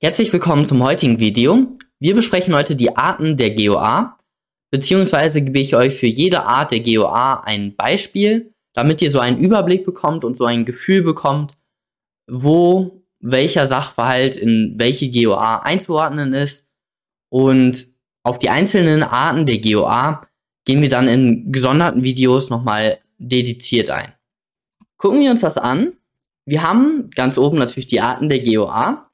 Herzlich willkommen zum heutigen Video. Wir besprechen heute die Arten der GOA, beziehungsweise gebe ich euch für jede Art der GOA ein Beispiel, damit ihr so einen Überblick bekommt und so ein Gefühl bekommt, wo welcher Sachverhalt in welche GOA einzuordnen ist. Und auf die einzelnen Arten der GOA gehen wir dann in gesonderten Videos nochmal dediziert ein. Gucken wir uns das an. Wir haben ganz oben natürlich die Arten der GOA.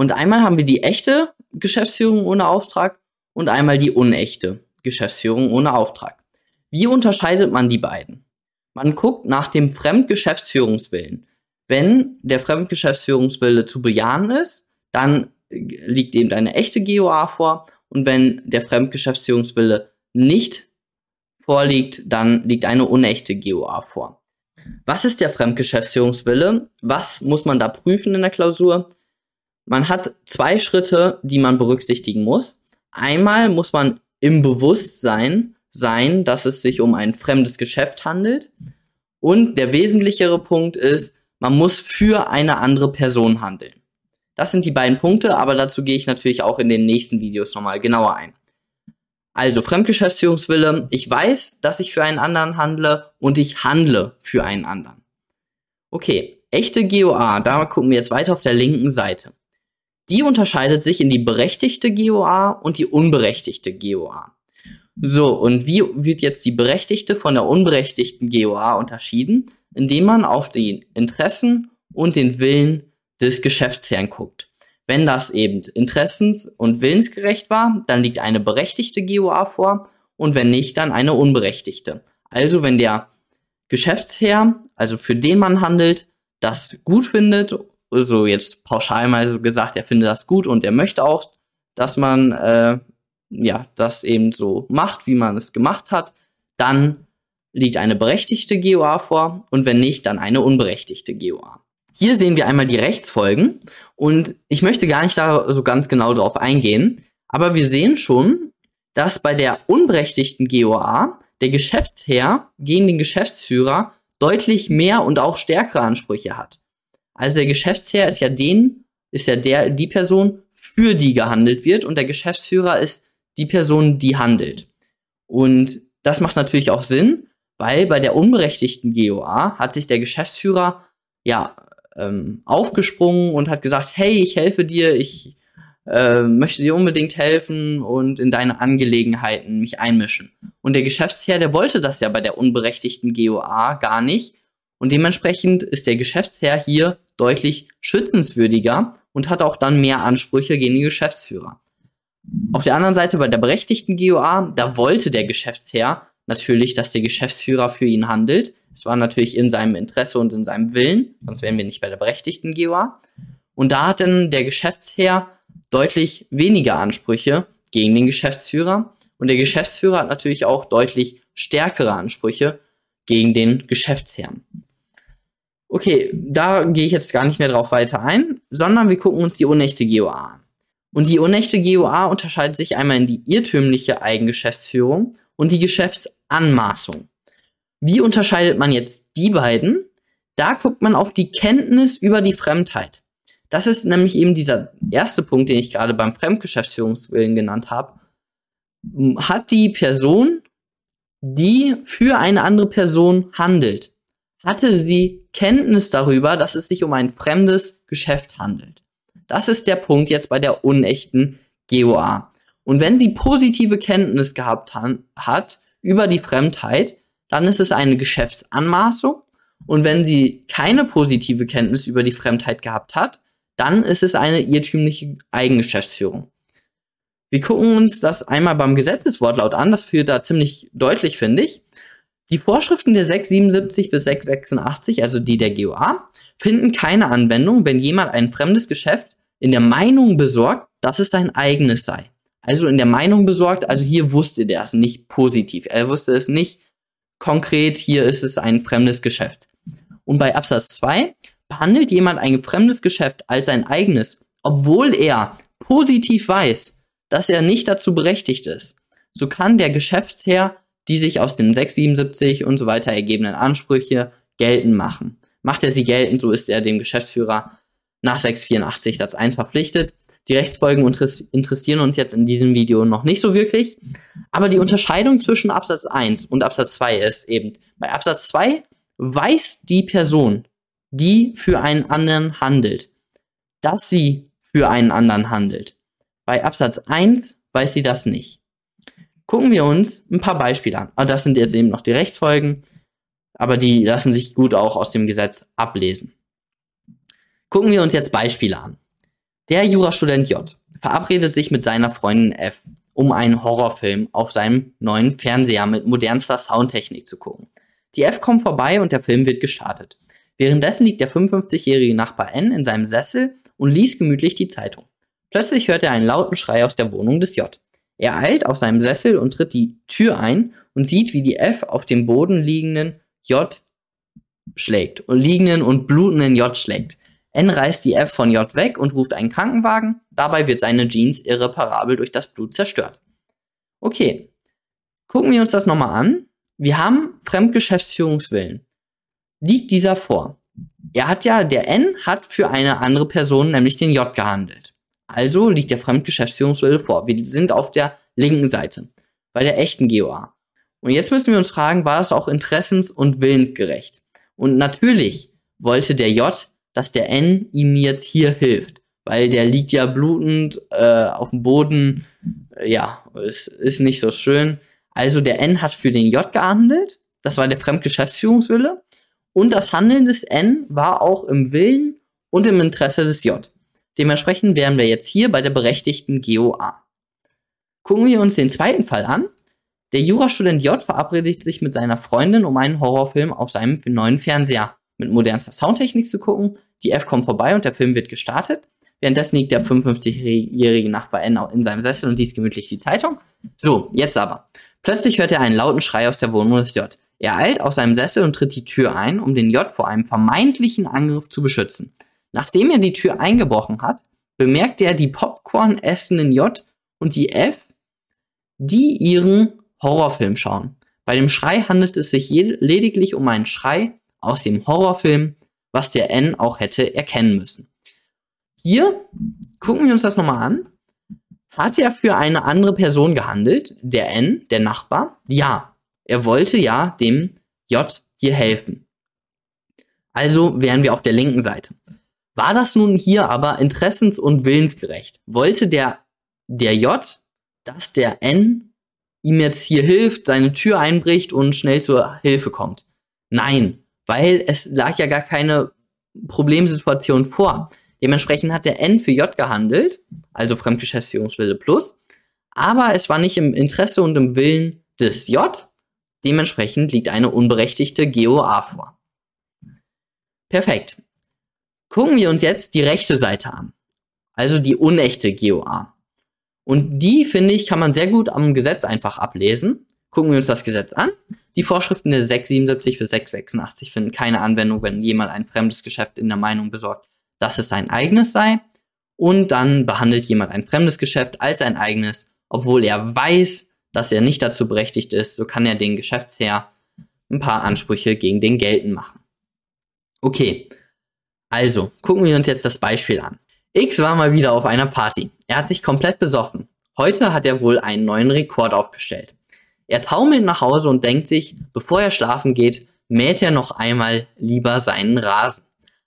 Und einmal haben wir die echte Geschäftsführung ohne Auftrag und einmal die unechte Geschäftsführung ohne Auftrag. Wie unterscheidet man die beiden? Man guckt nach dem Fremdgeschäftsführungswillen. Wenn der Fremdgeschäftsführungswille zu bejahen ist, dann liegt eben eine echte GOA vor. Und wenn der Fremdgeschäftsführungswille nicht vorliegt, dann liegt eine unechte GOA vor. Was ist der Fremdgeschäftsführungswille? Was muss man da prüfen in der Klausur? Man hat zwei Schritte, die man berücksichtigen muss. Einmal muss man im Bewusstsein sein, dass es sich um ein fremdes Geschäft handelt. Und der wesentlichere Punkt ist, man muss für eine andere Person handeln. Das sind die beiden Punkte, aber dazu gehe ich natürlich auch in den nächsten Videos nochmal genauer ein. Also Fremdgeschäftsführungswille, ich weiß, dass ich für einen anderen handle und ich handle für einen anderen. Okay, echte GOA, da gucken wir jetzt weiter auf der linken Seite. Die unterscheidet sich in die berechtigte GOA und die unberechtigte GOA. So, und wie wird jetzt die berechtigte von der unberechtigten GOA unterschieden? Indem man auf die Interessen und den Willen des Geschäftsherrn guckt. Wenn das eben interessens- und willensgerecht war, dann liegt eine berechtigte GOA vor und wenn nicht, dann eine unberechtigte. Also wenn der Geschäftsherr, also für den man handelt, das gut findet so jetzt pauschal mal so gesagt, er findet das gut und er möchte auch, dass man äh, ja das eben so macht, wie man es gemacht hat, dann liegt eine berechtigte GOA vor und wenn nicht, dann eine unberechtigte GOA. Hier sehen wir einmal die Rechtsfolgen und ich möchte gar nicht da so ganz genau drauf eingehen, aber wir sehen schon, dass bei der unberechtigten GOA der Geschäftsherr gegen den Geschäftsführer deutlich mehr und auch stärkere Ansprüche hat. Also der Geschäftsherr ist ja den, ist ja der, die Person, für die gehandelt wird und der Geschäftsführer ist die Person, die handelt. Und das macht natürlich auch Sinn, weil bei der unberechtigten GOA hat sich der Geschäftsführer ja ähm, aufgesprungen und hat gesagt, hey, ich helfe dir, ich äh, möchte dir unbedingt helfen und in deine Angelegenheiten mich einmischen. Und der Geschäftsherr, der wollte das ja bei der unberechtigten GOA gar nicht. Und dementsprechend ist der Geschäftsherr hier deutlich schützenswürdiger und hat auch dann mehr Ansprüche gegen den Geschäftsführer. Auf der anderen Seite bei der berechtigten GOA, da wollte der Geschäftsherr natürlich, dass der Geschäftsführer für ihn handelt. Es war natürlich in seinem Interesse und in seinem Willen, sonst wären wir nicht bei der berechtigten GOA. Und da hat dann der Geschäftsherr deutlich weniger Ansprüche gegen den Geschäftsführer. Und der Geschäftsführer hat natürlich auch deutlich stärkere Ansprüche gegen den Geschäftsherrn. Okay, da gehe ich jetzt gar nicht mehr drauf weiter ein, sondern wir gucken uns die unechte GOA an. Und die unechte GOA unterscheidet sich einmal in die irrtümliche Eigengeschäftsführung und die Geschäftsanmaßung. Wie unterscheidet man jetzt die beiden? Da guckt man auf die Kenntnis über die Fremdheit. Das ist nämlich eben dieser erste Punkt, den ich gerade beim Fremdgeschäftsführungswillen genannt habe. Hat die Person, die für eine andere Person handelt, hatte sie Kenntnis darüber, dass es sich um ein fremdes Geschäft handelt. Das ist der Punkt jetzt bei der unechten GOA. Und wenn sie positive Kenntnis gehabt hat über die Fremdheit, dann ist es eine Geschäftsanmaßung. Und wenn sie keine positive Kenntnis über die Fremdheit gehabt hat, dann ist es eine irrtümliche Eigengeschäftsführung. Wir gucken uns das einmal beim Gesetzeswortlaut an, das führt da ziemlich deutlich, finde ich. Die Vorschriften der 677 bis 686, also die der GOA, finden keine Anwendung, wenn jemand ein fremdes Geschäft in der Meinung besorgt, dass es sein eigenes sei. Also in der Meinung besorgt, also hier wusste der es nicht positiv. Er wusste es nicht konkret, hier ist es ein fremdes Geschäft. Und bei Absatz 2 behandelt jemand ein fremdes Geschäft als sein eigenes, obwohl er positiv weiß, dass er nicht dazu berechtigt ist. So kann der Geschäftsherr die sich aus den 677 und so weiter ergebenden Ansprüche geltend machen. Macht er sie geltend, so ist er dem Geschäftsführer nach 684 Satz 1 verpflichtet, Die Rechtsfolgen interessieren uns jetzt in diesem Video noch nicht so wirklich. Aber die Unterscheidung zwischen Absatz 1 und Absatz 2 ist eben, bei Absatz 2 weiß die Person, die für einen anderen handelt, dass sie für einen anderen handelt. Bei Absatz 1 weiß sie das nicht. Gucken wir uns ein paar Beispiele an. Und das sind jetzt eben noch die Rechtsfolgen, aber die lassen sich gut auch aus dem Gesetz ablesen. Gucken wir uns jetzt Beispiele an. Der Jurastudent J verabredet sich mit seiner Freundin F, um einen Horrorfilm auf seinem neuen Fernseher mit modernster Soundtechnik zu gucken. Die F kommt vorbei und der Film wird gestartet. Währenddessen liegt der 55-jährige Nachbar N in seinem Sessel und liest gemütlich die Zeitung. Plötzlich hört er einen lauten Schrei aus der Wohnung des J. Er eilt aus seinem Sessel und tritt die Tür ein und sieht, wie die F auf dem Boden liegenden J schlägt und liegenden und blutenden J schlägt. N reißt die F von J weg und ruft einen Krankenwagen. Dabei wird seine Jeans irreparabel durch das Blut zerstört. Okay, gucken wir uns das nochmal an. Wir haben Fremdgeschäftsführungswillen. Liegt dieser vor? Er hat ja, der N hat für eine andere Person, nämlich den J, gehandelt. Also liegt der Fremdgeschäftsführungswille vor. Wir sind auf der linken Seite, bei der echten GOA. Und jetzt müssen wir uns fragen, war es auch interessens- und willensgerecht? Und natürlich wollte der J dass der N ihm jetzt hier hilft. Weil der liegt ja blutend äh, auf dem Boden. Ja, es ist nicht so schön. Also der N hat für den J gehandelt. Das war der Fremdgeschäftsführungswille. Und das Handeln des N war auch im Willen und im Interesse des J. Dementsprechend wären wir jetzt hier bei der berechtigten GOA. Gucken wir uns den zweiten Fall an. Der Jurastudent J verabredet sich mit seiner Freundin, um einen Horrorfilm auf seinem neuen Fernseher mit modernster Soundtechnik zu gucken. Die F kommt vorbei und der Film wird gestartet. Währenddessen liegt der 55-jährige Nachbar N in seinem Sessel und liest gemütlich die Zeitung. So, jetzt aber. Plötzlich hört er einen lauten Schrei aus der Wohnung des J. Er eilt aus seinem Sessel und tritt die Tür ein, um den J vor einem vermeintlichen Angriff zu beschützen. Nachdem er die Tür eingebrochen hat, bemerkt er die Popcorn essenden J und die F, die ihren Horrorfilm schauen. Bei dem Schrei handelt es sich lediglich um einen Schrei aus dem Horrorfilm, was der N auch hätte erkennen müssen. Hier gucken wir uns das nochmal an. Hat er für eine andere Person gehandelt, der N, der Nachbar? Ja, er wollte ja dem J hier helfen. Also wären wir auf der linken Seite. War das nun hier aber interessens- und willensgerecht? Wollte der, der J, dass der N ihm jetzt hier hilft, seine Tür einbricht und schnell zur Hilfe kommt? Nein, weil es lag ja gar keine Problemsituation vor. Dementsprechend hat der N für J gehandelt, also Fremdgeschäftsführungswille plus, aber es war nicht im Interesse und im Willen des J. Dementsprechend liegt eine unberechtigte GOA vor. Perfekt. Gucken wir uns jetzt die rechte Seite an, also die unechte GOA. Und die, finde ich, kann man sehr gut am Gesetz einfach ablesen. Gucken wir uns das Gesetz an. Die Vorschriften der 677 bis 686 finden keine Anwendung, wenn jemand ein fremdes Geschäft in der Meinung besorgt, dass es sein eigenes sei. Und dann behandelt jemand ein fremdes Geschäft als sein eigenes, obwohl er weiß, dass er nicht dazu berechtigt ist. So kann er den Geschäftsherr ein paar Ansprüche gegen den geltend machen. Okay, also gucken wir uns jetzt das Beispiel an. X war mal wieder auf einer Party. Er hat sich komplett besoffen. Heute hat er wohl einen neuen Rekord aufgestellt. Er taumelt nach Hause und denkt sich, bevor er schlafen geht, mäht er noch einmal lieber seinen Rasen.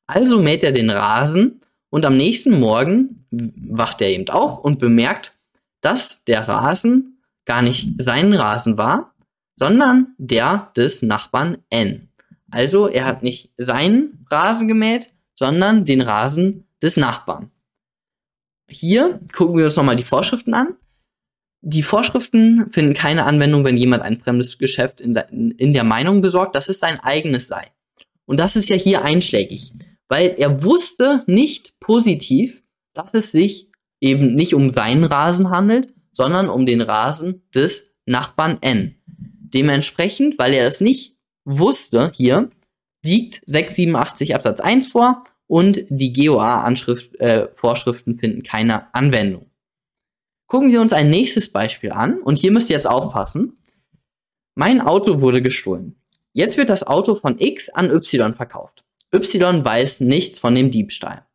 Also mäht er den Rasen und am nächsten Morgen wacht er eben auf und bemerkt, dass der Rasen gar nicht sein Rasen war, sondern der des Nachbarn N. Also er hat nicht seinen Rasen gemäht, sondern den Rasen des Nachbarn. Hier gucken wir uns nochmal die Vorschriften an. Die Vorschriften finden keine Anwendung, wenn jemand ein fremdes Geschäft in, in der Meinung besorgt, dass es sein eigenes sei. Und das ist ja hier einschlägig, weil er wusste nicht positiv, dass es sich eben nicht um seinen Rasen handelt, sondern um den Rasen des Nachbarn N. Dementsprechend, weil er es nicht wusste, hier liegt 687 Absatz 1 vor und die GOA-Vorschriften äh, finden keine Anwendung. Gucken wir uns ein nächstes Beispiel an und hier müsst ihr jetzt aufpassen. Mein Auto wurde gestohlen. Jetzt wird das Auto von X an Y verkauft. Y weiß nichts von dem Diebstahl.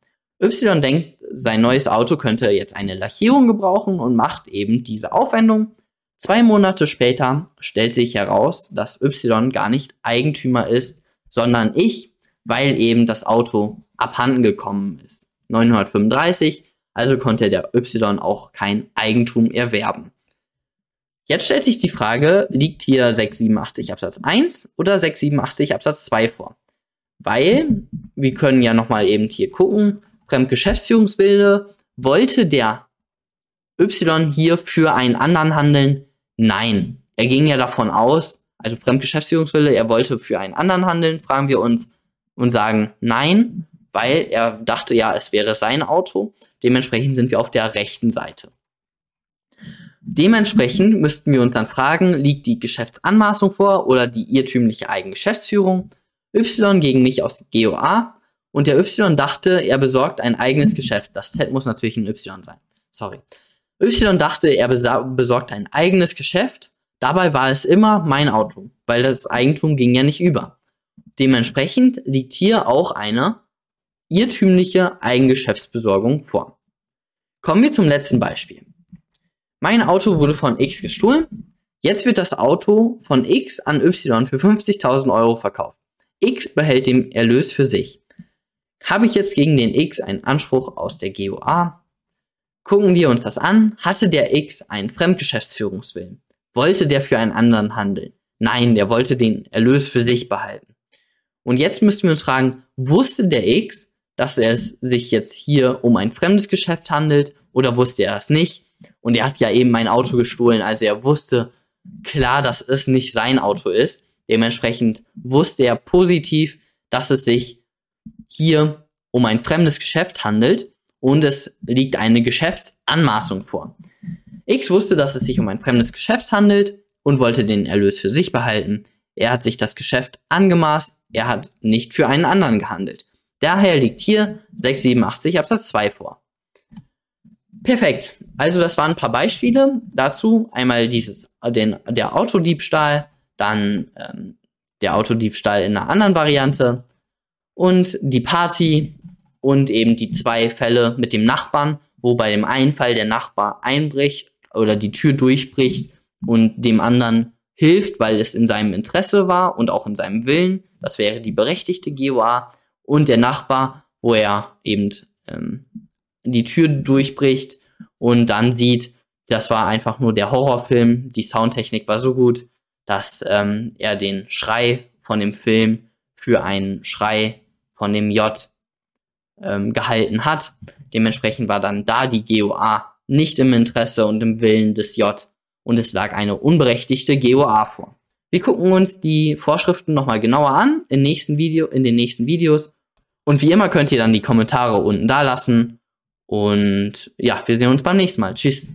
Y denkt, sein neues Auto könnte jetzt eine Lackierung gebrauchen und macht eben diese Aufwendung. Zwei Monate später stellt sich heraus, dass Y gar nicht Eigentümer ist, sondern ich, weil eben das Auto abhanden gekommen ist. 935, also konnte der Y auch kein Eigentum erwerben. Jetzt stellt sich die Frage, liegt hier 687 Absatz 1 oder 687 Absatz 2 vor? Weil wir können ja nochmal eben hier gucken, Fremdgeschäftsführungswille, wollte der Y hier für einen anderen handeln? Nein. Er ging ja davon aus, also Fremdgeschäftsführungswille, er wollte für einen anderen handeln, fragen wir uns und sagen nein, weil er dachte ja, es wäre sein Auto. Dementsprechend sind wir auf der rechten Seite. Dementsprechend müssten wir uns dann fragen, liegt die Geschäftsanmaßung vor oder die irrtümliche Eigengeschäftsführung? Y gegen mich aus GOA und der Y dachte, er besorgt ein eigenes Geschäft. Das Z muss natürlich ein Y sein. Sorry. Y dachte, er besorgt ein eigenes Geschäft. Dabei war es immer mein Auto, weil das Eigentum ging ja nicht über. Dementsprechend liegt hier auch eine irrtümliche Eigengeschäftsbesorgung vor. Kommen wir zum letzten Beispiel. Mein Auto wurde von X gestohlen. Jetzt wird das Auto von X an Y für 50.000 Euro verkauft. X behält den Erlös für sich. Habe ich jetzt gegen den X einen Anspruch aus der GOA? Gucken wir uns das an. Hatte der X einen Fremdgeschäftsführungswillen? Wollte der für einen anderen handeln? Nein, der wollte den Erlös für sich behalten. Und jetzt müssten wir uns fragen, wusste der X, dass es sich jetzt hier um ein fremdes Geschäft handelt oder wusste er es nicht? Und er hat ja eben mein Auto gestohlen, also er wusste klar, dass es nicht sein Auto ist. Dementsprechend wusste er positiv, dass es sich hier um ein fremdes Geschäft handelt und es liegt eine Geschäftsanmaßung vor. X wusste, dass es sich um ein fremdes Geschäft handelt und wollte den Erlös für sich behalten. Er hat sich das Geschäft angemaßt, er hat nicht für einen anderen gehandelt. Daher liegt hier 687 Absatz 2 vor. Perfekt. Also das waren ein paar Beispiele dazu. Einmal dieses, den, der Autodiebstahl, dann ähm, der Autodiebstahl in einer anderen Variante und die Party und eben die zwei Fälle mit dem Nachbarn, wo bei dem einen Fall der Nachbar einbricht oder die Tür durchbricht und dem anderen hilft, weil es in seinem Interesse war und auch in seinem Willen. Das wäre die berechtigte GOA und der Nachbar, wo er eben ähm, die Tür durchbricht und dann sieht, das war einfach nur der Horrorfilm, die Soundtechnik war so gut, dass ähm, er den Schrei von dem Film für einen Schrei von dem J ähm, gehalten hat. Dementsprechend war dann da die GOA nicht im Interesse und im Willen des J und es lag eine unberechtigte GOA vor. Wir gucken uns die Vorschriften nochmal genauer an in, nächsten Video, in den nächsten Videos. Und wie immer könnt ihr dann die Kommentare unten da lassen. Und ja, wir sehen uns beim nächsten Mal. Tschüss.